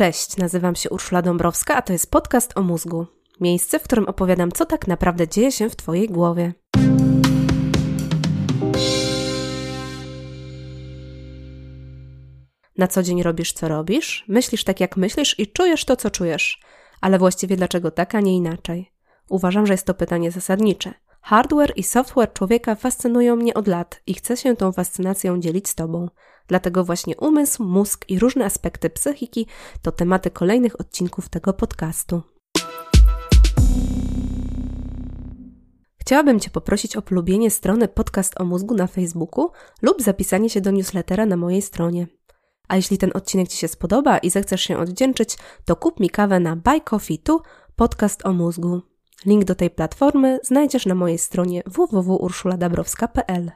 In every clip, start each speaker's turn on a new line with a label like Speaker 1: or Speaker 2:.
Speaker 1: Cześć, nazywam się Urszula Dąbrowska, a to jest podcast o mózgu. Miejsce, w którym opowiadam, co tak naprawdę dzieje się w Twojej głowie. Na co dzień robisz, co robisz, myślisz tak, jak myślisz i czujesz to, co czujesz. Ale właściwie dlaczego tak, a nie inaczej? Uważam, że jest to pytanie zasadnicze. Hardware i software człowieka fascynują mnie od lat i chcę się tą fascynacją dzielić z Tobą. Dlatego właśnie umysł, mózg i różne aspekty psychiki to tematy kolejnych odcinków tego podcastu. Chciałabym Cię poprosić o polubienie strony Podcast o Mózgu na Facebooku lub zapisanie się do newslettera na mojej stronie. A jeśli ten odcinek Ci się spodoba i zechcesz się oddzięczyć, to kup mi kawę na Buy Coffee Tu Podcast o Mózgu. Link do tej platformy znajdziesz na mojej stronie www.urszuladabrowska.pl.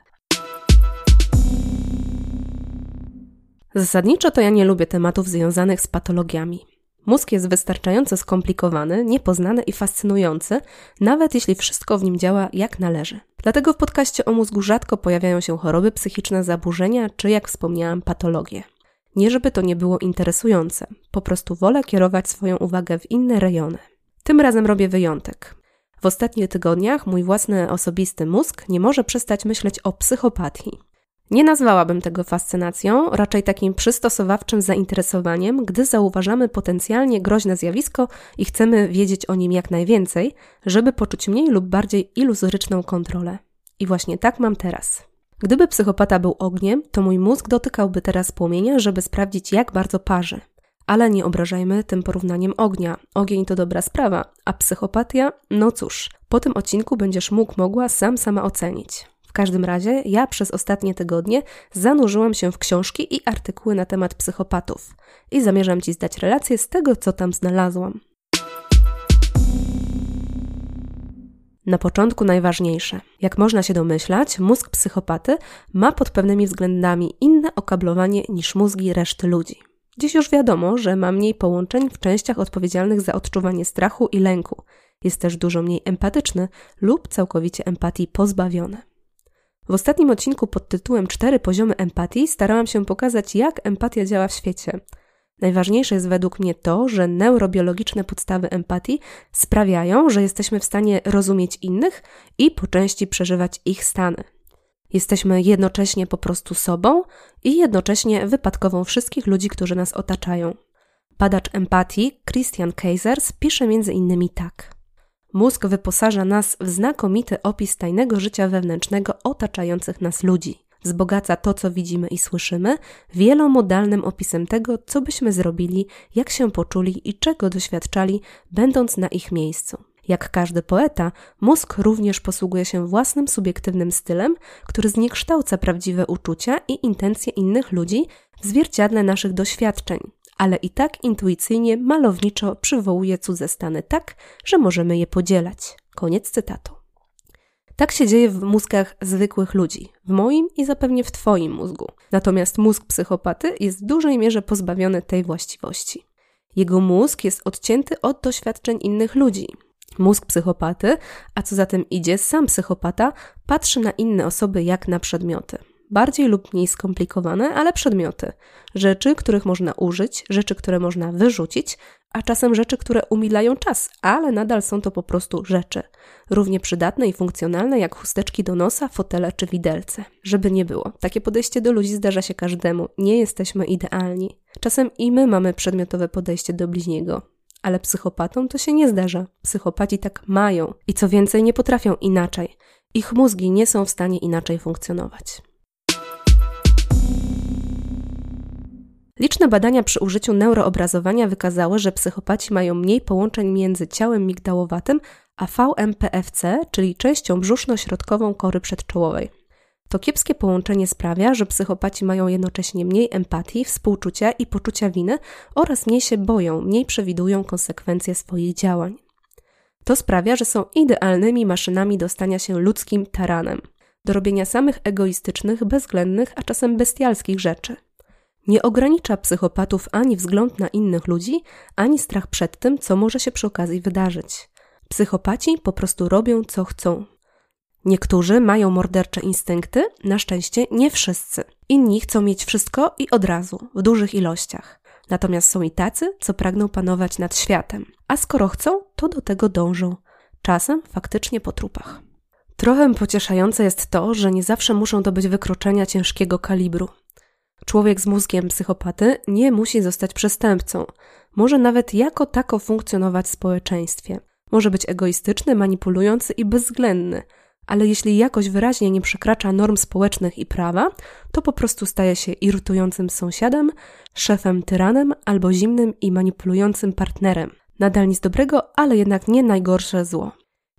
Speaker 1: Zasadniczo to ja nie lubię tematów związanych z patologiami. Mózg jest wystarczająco skomplikowany, niepoznany i fascynujący, nawet jeśli wszystko w nim działa jak należy. Dlatego w podcaście o mózgu rzadko pojawiają się choroby psychiczne, zaburzenia czy, jak wspomniałam, patologie. Nie żeby to nie było interesujące, po prostu wolę kierować swoją uwagę w inne rejony. Tym razem robię wyjątek. W ostatnich tygodniach mój własny osobisty mózg nie może przestać myśleć o psychopatii. Nie nazwałabym tego fascynacją, raczej takim przystosowawczym zainteresowaniem, gdy zauważamy potencjalnie groźne zjawisko i chcemy wiedzieć o nim jak najwięcej, żeby poczuć mniej lub bardziej iluzoryczną kontrolę. I właśnie tak mam teraz. Gdyby psychopata był ogniem, to mój mózg dotykałby teraz płomienia, żeby sprawdzić, jak bardzo parzy. Ale nie obrażajmy tym porównaniem ognia. Ogień to dobra sprawa, a psychopatia, no cóż, po tym odcinku będziesz mógł, mogła sam sama ocenić. Każdym razie ja przez ostatnie tygodnie zanurzyłam się w książki i artykuły na temat psychopatów i zamierzam Ci zdać relację z tego, co tam znalazłam. Na początku najważniejsze. Jak można się domyślać, mózg psychopaty ma pod pewnymi względami inne okablowanie niż mózgi reszty ludzi. Dziś już wiadomo, że ma mniej połączeń w częściach odpowiedzialnych za odczuwanie strachu i lęku. Jest też dużo mniej empatyczny lub całkowicie empatii pozbawiony. W ostatnim odcinku pod tytułem Cztery poziomy empatii starałam się pokazać, jak empatia działa w świecie. Najważniejsze jest według mnie to, że neurobiologiczne podstawy empatii sprawiają, że jesteśmy w stanie rozumieć innych i po części przeżywać ich stany. Jesteśmy jednocześnie po prostu sobą i jednocześnie wypadkową wszystkich ludzi, którzy nas otaczają. Badacz empatii Christian Kaisers pisze między innymi tak. Mózg wyposaża nas w znakomity opis tajnego życia wewnętrznego otaczających nas ludzi. Wzbogaca to, co widzimy i słyszymy, wielomodalnym opisem tego, co byśmy zrobili, jak się poczuli i czego doświadczali, będąc na ich miejscu. Jak każdy poeta, mózg również posługuje się własnym subiektywnym stylem, który zniekształca prawdziwe uczucia i intencje innych ludzi w zwierciadle naszych doświadczeń, ale i tak intuicyjnie, malowniczo przywołuje cudze stany tak, że możemy je podzielać. Koniec cytatu. Tak się dzieje w mózgach zwykłych ludzi, w moim i zapewne w Twoim mózgu. Natomiast mózg psychopaty jest w dużej mierze pozbawiony tej właściwości. Jego mózg jest odcięty od doświadczeń innych ludzi, Mózg psychopaty, a co za tym idzie, sam psychopata patrzy na inne osoby jak na przedmioty. Bardziej lub mniej skomplikowane, ale przedmioty. Rzeczy, których można użyć, rzeczy, które można wyrzucić, a czasem rzeczy, które umilają czas, ale nadal są to po prostu rzeczy. Równie przydatne i funkcjonalne jak chusteczki do nosa, fotele czy widelce. Żeby nie było. Takie podejście do ludzi zdarza się każdemu. Nie jesteśmy idealni. Czasem i my mamy przedmiotowe podejście do bliźniego ale psychopatom to się nie zdarza. Psychopaci tak mają i co więcej, nie potrafią inaczej. Ich mózgi nie są w stanie inaczej funkcjonować. Liczne badania przy użyciu neuroobrazowania wykazały, że psychopaci mają mniej połączeń między ciałem migdałowatym a VMPFC, czyli częścią brzuszno-środkową kory przedczołowej. To kiepskie połączenie sprawia, że psychopaci mają jednocześnie mniej empatii, współczucia i poczucia winy oraz mniej się boją, mniej przewidują konsekwencje swoich działań. To sprawia, że są idealnymi maszynami do stania się ludzkim taranem, do robienia samych egoistycznych, bezwzględnych, a czasem bestialskich rzeczy. Nie ogranicza psychopatów ani wzgląd na innych ludzi, ani strach przed tym, co może się przy okazji wydarzyć. Psychopaci po prostu robią, co chcą, Niektórzy mają mordercze instynkty, na szczęście nie wszyscy. Inni chcą mieć wszystko i od razu, w dużych ilościach. Natomiast są i tacy, co pragną panować nad światem. A skoro chcą, to do tego dążą. Czasem faktycznie po trupach. Trochę pocieszające jest to, że nie zawsze muszą to być wykroczenia ciężkiego kalibru. Człowiek z mózgiem psychopaty nie musi zostać przestępcą. Może nawet jako tako funkcjonować w społeczeństwie. Może być egoistyczny, manipulujący i bezwzględny, ale jeśli jakoś wyraźnie nie przekracza norm społecznych i prawa, to po prostu staje się irytującym sąsiadem, szefem tyranem albo zimnym i manipulującym partnerem. Nadal nic dobrego, ale jednak nie najgorsze zło.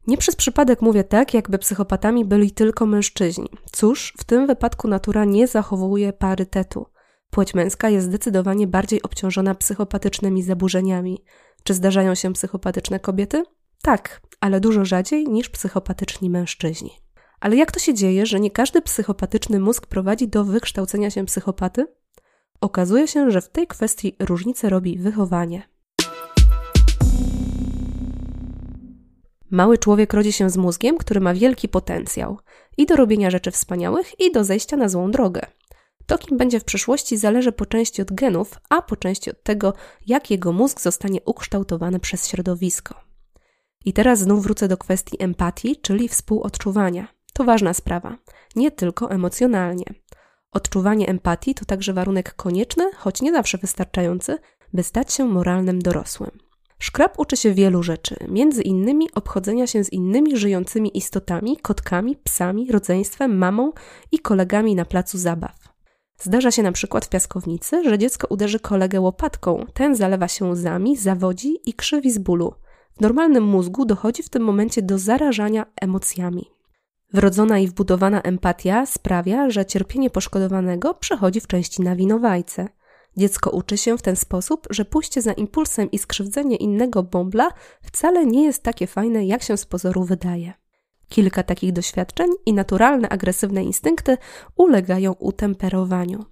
Speaker 1: Nie przez przypadek mówię tak, jakby psychopatami byli tylko mężczyźni. Cóż, w tym wypadku natura nie zachowuje parytetu. Płeć męska jest zdecydowanie bardziej obciążona psychopatycznymi zaburzeniami. Czy zdarzają się psychopatyczne kobiety? Tak, ale dużo rzadziej niż psychopatyczni mężczyźni. Ale jak to się dzieje, że nie każdy psychopatyczny mózg prowadzi do wykształcenia się psychopaty? Okazuje się, że w tej kwestii różnicę robi wychowanie. Mały człowiek rodzi się z mózgiem, który ma wielki potencjał i do robienia rzeczy wspaniałych, i do zejścia na złą drogę. To, kim będzie w przyszłości, zależy po części od genów, a po części od tego, jak jego mózg zostanie ukształtowany przez środowisko. I teraz znów wrócę do kwestii empatii, czyli współodczuwania. To ważna sprawa, nie tylko emocjonalnie. Odczuwanie empatii to także warunek konieczny, choć nie zawsze wystarczający, by stać się moralnym dorosłym. Szkrab uczy się wielu rzeczy, między innymi obchodzenia się z innymi żyjącymi istotami, kotkami, psami, rodzeństwem, mamą i kolegami na placu zabaw. Zdarza się na przykład w piaskownicy, że dziecko uderzy kolegę łopatką, ten zalewa się łzami, zawodzi i krzywi z bólu. W normalnym mózgu dochodzi w tym momencie do zarażania emocjami. Wrodzona i wbudowana empatia sprawia, że cierpienie poszkodowanego przechodzi w części na winowajce. Dziecko uczy się w ten sposób, że pójście za impulsem i skrzywdzenie innego bąbla wcale nie jest takie fajne, jak się z pozoru wydaje. Kilka takich doświadczeń i naturalne agresywne instynkty ulegają utemperowaniu.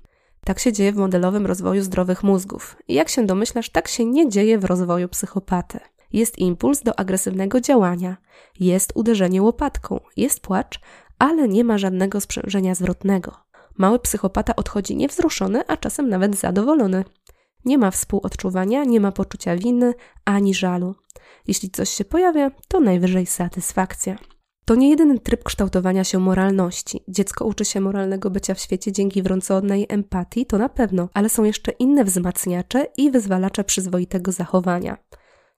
Speaker 1: Tak się dzieje w modelowym rozwoju zdrowych mózgów. Jak się domyślasz, tak się nie dzieje w rozwoju psychopaty. Jest impuls do agresywnego działania, jest uderzenie łopatką, jest płacz, ale nie ma żadnego sprzężenia zwrotnego. Mały psychopata odchodzi niewzruszony, a czasem nawet zadowolony. Nie ma współodczuwania, nie ma poczucia winy ani żalu. Jeśli coś się pojawia, to najwyżej satysfakcja. To nie jedyny tryb kształtowania się moralności. Dziecko uczy się moralnego bycia w świecie dzięki wrąconej empatii, to na pewno, ale są jeszcze inne wzmacniacze i wyzwalacze przyzwoitego zachowania.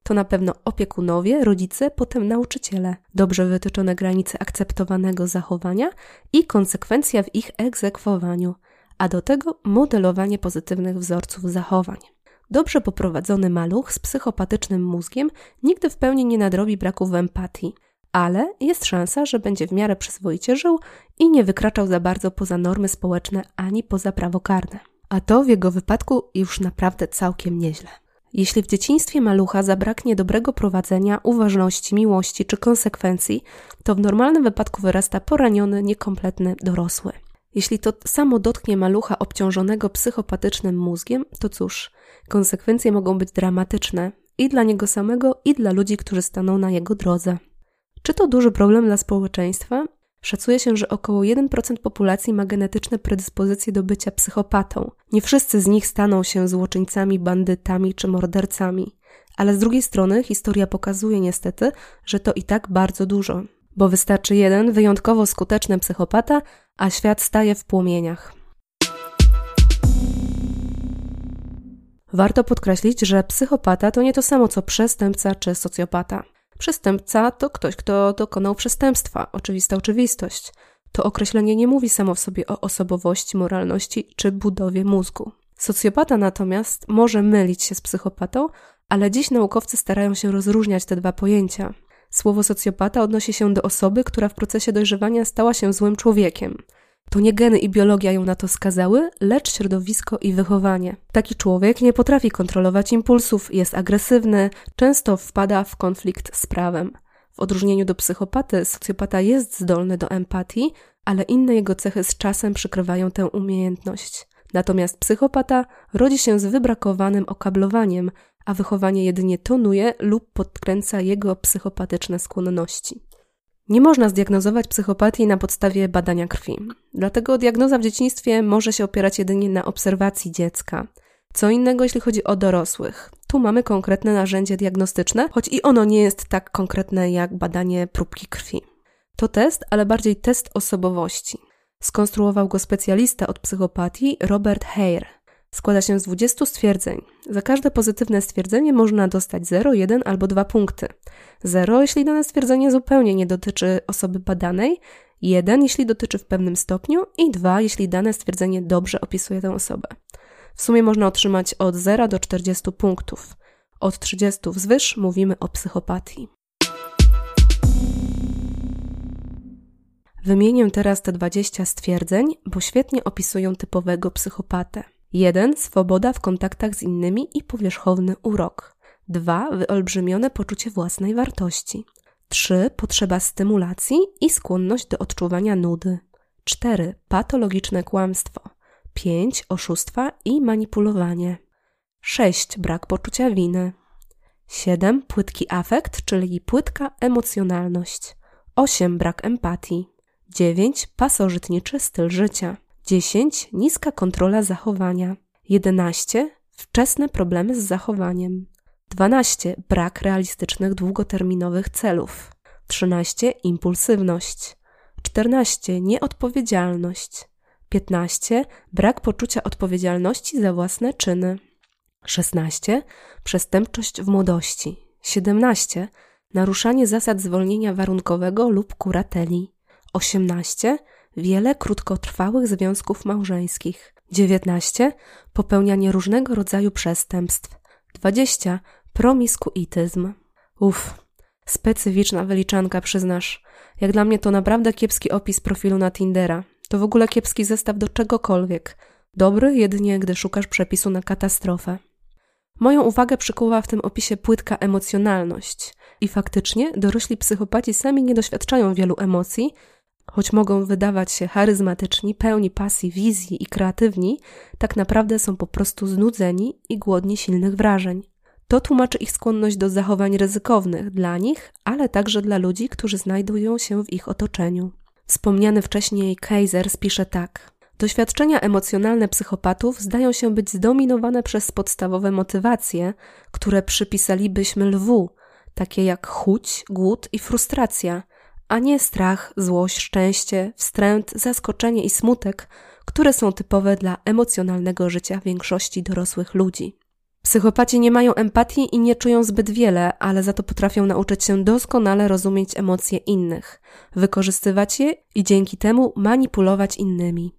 Speaker 1: To na pewno opiekunowie, rodzice, potem nauczyciele, dobrze wytyczone granice akceptowanego zachowania i konsekwencja w ich egzekwowaniu, a do tego modelowanie pozytywnych wzorców zachowań. Dobrze poprowadzony maluch z psychopatycznym mózgiem nigdy w pełni nie nadrobi braków empatii, ale jest szansa, że będzie w miarę przyzwoicie żył i nie wykraczał za bardzo poza normy społeczne ani poza prawo karne. A to w jego wypadku już naprawdę całkiem nieźle. Jeśli w dzieciństwie malucha zabraknie dobrego prowadzenia, uważności, miłości czy konsekwencji, to w normalnym wypadku wyrasta poraniony, niekompletny dorosły. Jeśli to samo dotknie malucha obciążonego psychopatycznym mózgiem, to cóż, konsekwencje mogą być dramatyczne i dla niego samego, i dla ludzi, którzy staną na jego drodze. Czy to duży problem dla społeczeństwa? Szacuje się, że około 1% populacji ma genetyczne predyspozycje do bycia psychopatą. Nie wszyscy z nich staną się złoczyńcami, bandytami czy mordercami. Ale z drugiej strony historia pokazuje niestety, że to i tak bardzo dużo. Bo wystarczy jeden wyjątkowo skuteczny psychopata, a świat staje w płomieniach. Warto podkreślić, że psychopata to nie to samo co przestępca czy socjopata. Przestępca to ktoś, kto dokonał przestępstwa, oczywista oczywistość. To określenie nie mówi samo w sobie o osobowości, moralności czy budowie mózgu. Socjopata natomiast może mylić się z psychopatą, ale dziś naukowcy starają się rozróżniać te dwa pojęcia. Słowo socjopata odnosi się do osoby, która w procesie dojrzewania stała się złym człowiekiem. To nie geny i biologia ją na to skazały, lecz środowisko i wychowanie. Taki człowiek nie potrafi kontrolować impulsów, jest agresywny, często wpada w konflikt z prawem. W odróżnieniu do psychopaty, socjopata jest zdolny do empatii, ale inne jego cechy z czasem przykrywają tę umiejętność. Natomiast psychopata rodzi się z wybrakowanym okablowaniem, a wychowanie jedynie tonuje lub podkręca jego psychopatyczne skłonności. Nie można zdiagnozować psychopatii na podstawie badania krwi. Dlatego diagnoza w dzieciństwie może się opierać jedynie na obserwacji dziecka. Co innego, jeśli chodzi o dorosłych. Tu mamy konkretne narzędzie diagnostyczne, choć i ono nie jest tak konkretne jak badanie próbki krwi. To test, ale bardziej test osobowości. Skonstruował go specjalista od psychopatii Robert Hare. Składa się z 20 stwierdzeń. Za każde pozytywne stwierdzenie można dostać 0, 1 albo 2 punkty. 0, jeśli dane stwierdzenie zupełnie nie dotyczy osoby badanej, 1, jeśli dotyczy w pewnym stopniu i 2, jeśli dane stwierdzenie dobrze opisuje tę osobę. W sumie można otrzymać od 0 do 40 punktów. Od 30 wzwyż mówimy o psychopatii. Wymienię teraz te 20 stwierdzeń, bo świetnie opisują typowego psychopatę. 1. Swoboda w kontaktach z innymi i powierzchowny urok. 2. Wyolbrzymione poczucie własnej wartości. 3. Potrzeba stymulacji i skłonność do odczuwania nudy. 4. Patologiczne kłamstwo. 5. Oszustwa i manipulowanie. 6. Brak poczucia winy. 7. Płytki afekt, czyli płytka emocjonalność. 8. Brak empatii. 9. Pasożytniczy styl życia. 10. Niska kontrola zachowania. 11. Wczesne problemy z zachowaniem. 12. Brak realistycznych długoterminowych celów. 13. Impulsywność. 14. Nieodpowiedzialność. 15. Brak poczucia odpowiedzialności za własne czyny. 16. Przestępczość w młodości. 17. Naruszanie zasad zwolnienia warunkowego lub kurateli. 18. Wiele krótkotrwałych związków małżeńskich. 19. Popełnianie różnego rodzaju przestępstw. 20. Promiskuityzm. Uff, specyficzna wyliczanka, przyznasz. Jak dla mnie to naprawdę kiepski opis profilu na Tindera. To w ogóle kiepski zestaw do czegokolwiek. Dobry jedynie, gdy szukasz przepisu na katastrofę. Moją uwagę przykuwa w tym opisie płytka emocjonalność. I faktycznie dorośli psychopaci sami nie doświadczają wielu emocji, choć mogą wydawać się charyzmatyczni, pełni pasji, wizji i kreatywni, tak naprawdę są po prostu znudzeni i głodni silnych wrażeń. To tłumaczy ich skłonność do zachowań ryzykownych dla nich, ale także dla ludzi, którzy znajdują się w ich otoczeniu. Wspomniany wcześniej Kaiser spisze tak. Doświadczenia emocjonalne psychopatów zdają się być zdominowane przez podstawowe motywacje, które przypisalibyśmy lwu, takie jak chuć, głód i frustracja, a nie strach, złość, szczęście, wstręt, zaskoczenie i smutek, które są typowe dla emocjonalnego życia większości dorosłych ludzi. Psychopaci nie mają empatii i nie czują zbyt wiele, ale za to potrafią nauczyć się doskonale rozumieć emocje innych, wykorzystywać je i dzięki temu manipulować innymi.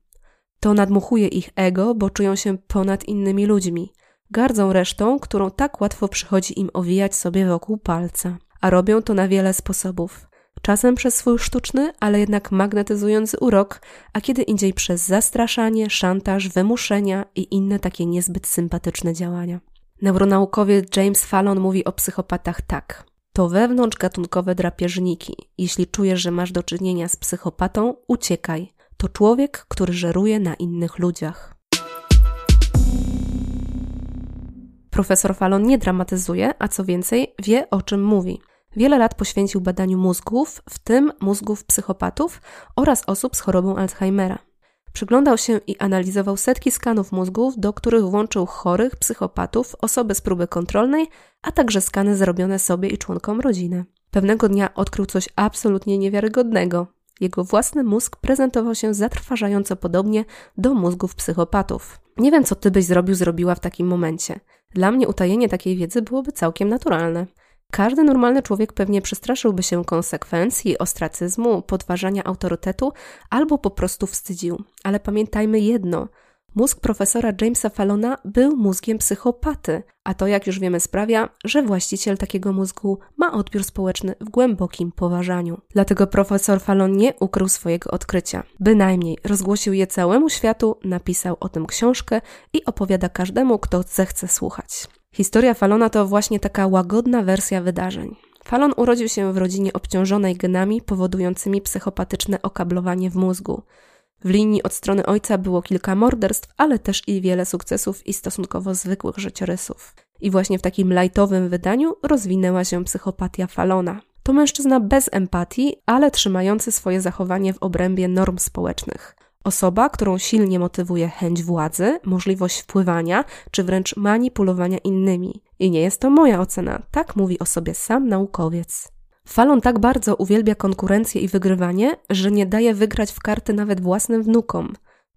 Speaker 1: To nadmuchuje ich ego, bo czują się ponad innymi ludźmi. Gardzą resztą, którą tak łatwo przychodzi im owijać sobie wokół palca. A robią to na wiele sposobów. Czasem przez swój sztuczny, ale jednak magnetyzujący urok, a kiedy indziej przez zastraszanie, szantaż, wymuszenia i inne takie niezbyt sympatyczne działania. Neuronaukowiec James Fallon mówi o psychopatach tak. To wewnątrzgatunkowe drapieżniki. Jeśli czujesz, że masz do czynienia z psychopatą, uciekaj. To człowiek, który żeruje na innych ludziach. Profesor Fallon nie dramatyzuje, a co więcej, wie o czym mówi. Wiele lat poświęcił badaniu mózgów, w tym mózgów psychopatów oraz osób z chorobą Alzheimera. Przyglądał się i analizował setki skanów mózgów, do których włączył chorych, psychopatów, osoby z próby kontrolnej, a także skany zrobione sobie i członkom rodziny. Pewnego dnia odkrył coś absolutnie niewiarygodnego. Jego własny mózg prezentował się zatrważająco podobnie do mózgów psychopatów. Nie wiem, co ty byś zrobił, zrobiła w takim momencie. Dla mnie utajenie takiej wiedzy byłoby całkiem naturalne. Każdy normalny człowiek pewnie przestraszyłby się konsekwencji, ostracyzmu, podważania autorytetu albo po prostu wstydził. Ale pamiętajmy jedno: mózg profesora Jamesa Fallona był mózgiem psychopaty, a to, jak już wiemy, sprawia, że właściciel takiego mózgu ma odbiór społeczny w głębokim poważaniu. Dlatego profesor Fallon nie ukrył swojego odkrycia. Bynajmniej rozgłosił je całemu światu, napisał o tym książkę i opowiada każdemu, kto zechce słuchać. Historia Falona to właśnie taka łagodna wersja wydarzeń. Falon urodził się w rodzinie obciążonej genami powodującymi psychopatyczne okablowanie w mózgu. W linii od strony ojca było kilka morderstw, ale też i wiele sukcesów i stosunkowo zwykłych życiorysów. I właśnie w takim lajtowym wydaniu rozwinęła się psychopatia Falona. To mężczyzna bez empatii, ale trzymający swoje zachowanie w obrębie norm społecznych. Osoba, którą silnie motywuje chęć władzy, możliwość wpływania czy wręcz manipulowania innymi. I nie jest to moja ocena, tak mówi o sobie sam naukowiec. Falon tak bardzo uwielbia konkurencję i wygrywanie, że nie daje wygrać w karty nawet własnym wnukom.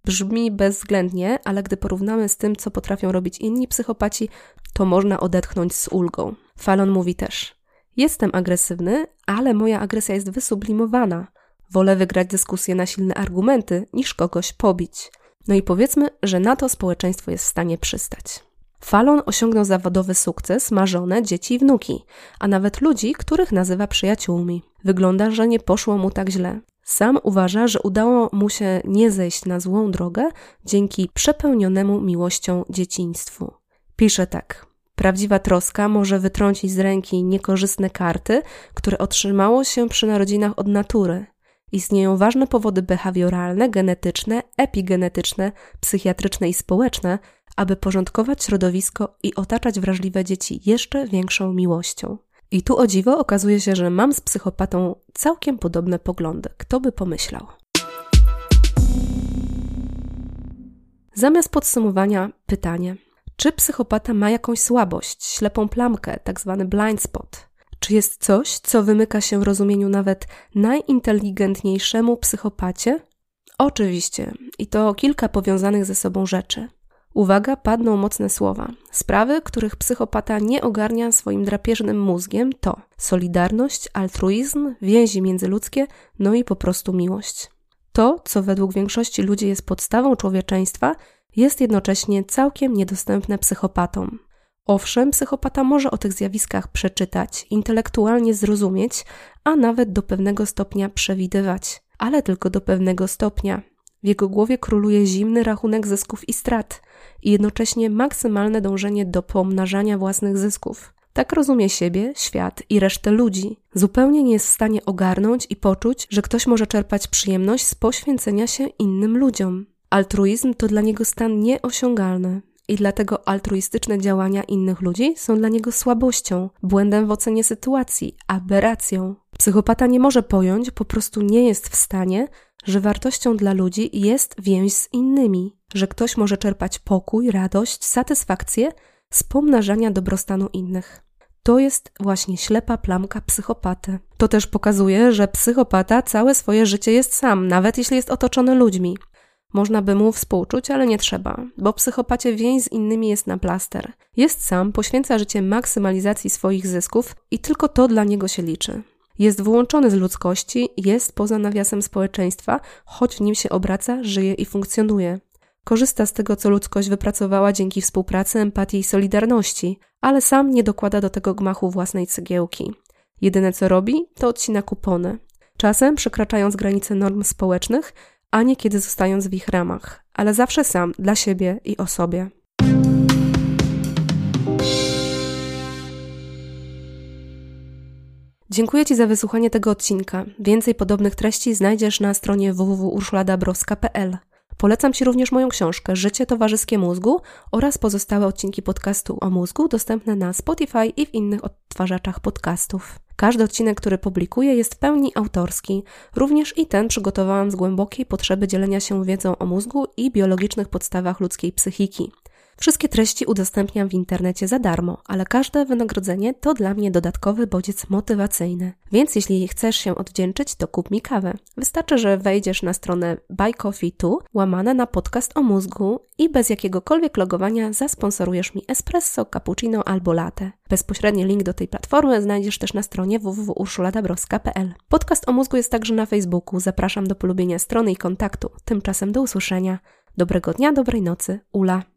Speaker 1: Brzmi bezwzględnie, ale gdy porównamy z tym, co potrafią robić inni psychopaci, to można odetchnąć z ulgą. Falon mówi też: Jestem agresywny, ale moja agresja jest wysublimowana. Wolę wygrać dyskusję na silne argumenty, niż kogoś pobić. No i powiedzmy, że na to społeczeństwo jest w stanie przystać. Falon osiągnął zawodowy sukces, ma żonę, dzieci i wnuki, a nawet ludzi, których nazywa przyjaciółmi. Wygląda, że nie poszło mu tak źle. Sam uważa, że udało mu się nie zejść na złą drogę dzięki przepełnionemu miłością dzieciństwu. Pisze tak. Prawdziwa troska może wytrącić z ręki niekorzystne karty, które otrzymało się przy narodzinach od natury. Istnieją ważne powody behawioralne, genetyczne, epigenetyczne, psychiatryczne i społeczne, aby porządkować środowisko i otaczać wrażliwe dzieci jeszcze większą miłością. I tu o dziwo okazuje się, że mam z psychopatą całkiem podobne poglądy. Kto by pomyślał? Zamiast podsumowania, pytanie: czy psychopata ma jakąś słabość, ślepą plamkę, tak zwany blind spot? Czy jest coś, co wymyka się rozumieniu nawet najinteligentniejszemu psychopacie? Oczywiście, i to kilka powiązanych ze sobą rzeczy. Uwaga, padną mocne słowa. Sprawy, których psychopata nie ogarnia swoim drapieżnym mózgiem, to solidarność, altruizm, więzi międzyludzkie, no i po prostu miłość. To, co według większości ludzi jest podstawą człowieczeństwa, jest jednocześnie całkiem niedostępne psychopatom. Owszem, psychopata może o tych zjawiskach przeczytać, intelektualnie zrozumieć, a nawet do pewnego stopnia przewidywać, ale tylko do pewnego stopnia. W jego głowie króluje zimny rachunek zysków i strat i jednocześnie maksymalne dążenie do pomnażania własnych zysków. Tak rozumie siebie, świat i resztę ludzi. Zupełnie nie jest w stanie ogarnąć i poczuć, że ktoś może czerpać przyjemność z poświęcenia się innym ludziom. Altruizm to dla niego stan nieosiągalny i dlatego altruistyczne działania innych ludzi są dla niego słabością, błędem w ocenie sytuacji, aberracją. Psychopata nie może pojąć, po prostu nie jest w stanie, że wartością dla ludzi jest więź z innymi, że ktoś może czerpać pokój, radość, satysfakcję z pomnażania dobrostanu innych. To jest właśnie ślepa plamka psychopaty. To też pokazuje, że psychopata całe swoje życie jest sam, nawet jeśli jest otoczony ludźmi. Można by mu współczuć, ale nie trzeba, bo psychopacie więź z innymi jest na plaster. Jest sam, poświęca życie maksymalizacji swoich zysków i tylko to dla niego się liczy. Jest wyłączony z ludzkości, jest poza nawiasem społeczeństwa, choć w nim się obraca, żyje i funkcjonuje. Korzysta z tego, co ludzkość wypracowała dzięki współpracy, empatii i solidarności, ale sam nie dokłada do tego gmachu własnej cegiełki. Jedyne co robi, to odcina kupony. Czasem przekraczając granice norm społecznych, a nie kiedy zostając w ich ramach, ale zawsze sam, dla siebie i o sobie. Dziękuję Ci za wysłuchanie tego odcinka. Więcej podobnych treści znajdziesz na stronie www.urszuladabrowska.pl. Polecam Ci również moją książkę Życie towarzyskie mózgu oraz pozostałe odcinki podcastu o mózgu dostępne na Spotify i w innych odtwarzaczach podcastów. Każdy odcinek, który publikuję, jest w pełni autorski. Również i ten przygotowałam z głębokiej potrzeby dzielenia się wiedzą o mózgu i biologicznych podstawach ludzkiej psychiki. Wszystkie treści udostępniam w internecie za darmo, ale każde wynagrodzenie to dla mnie dodatkowy bodziec motywacyjny. Więc jeśli chcesz się odwdzięczyć, to kup mi kawę. Wystarczy, że wejdziesz na stronę Buy Coffee Tu, łamane na podcast o mózgu i bez jakiegokolwiek logowania zasponsorujesz mi espresso, cappuccino albo latte. Bezpośredni link do tej platformy znajdziesz też na stronie www.urszuladabrowska.pl. Podcast o mózgu jest także na Facebooku. Zapraszam do polubienia strony i kontaktu. Tymczasem do usłyszenia. Dobrego dnia, dobrej nocy. Ula.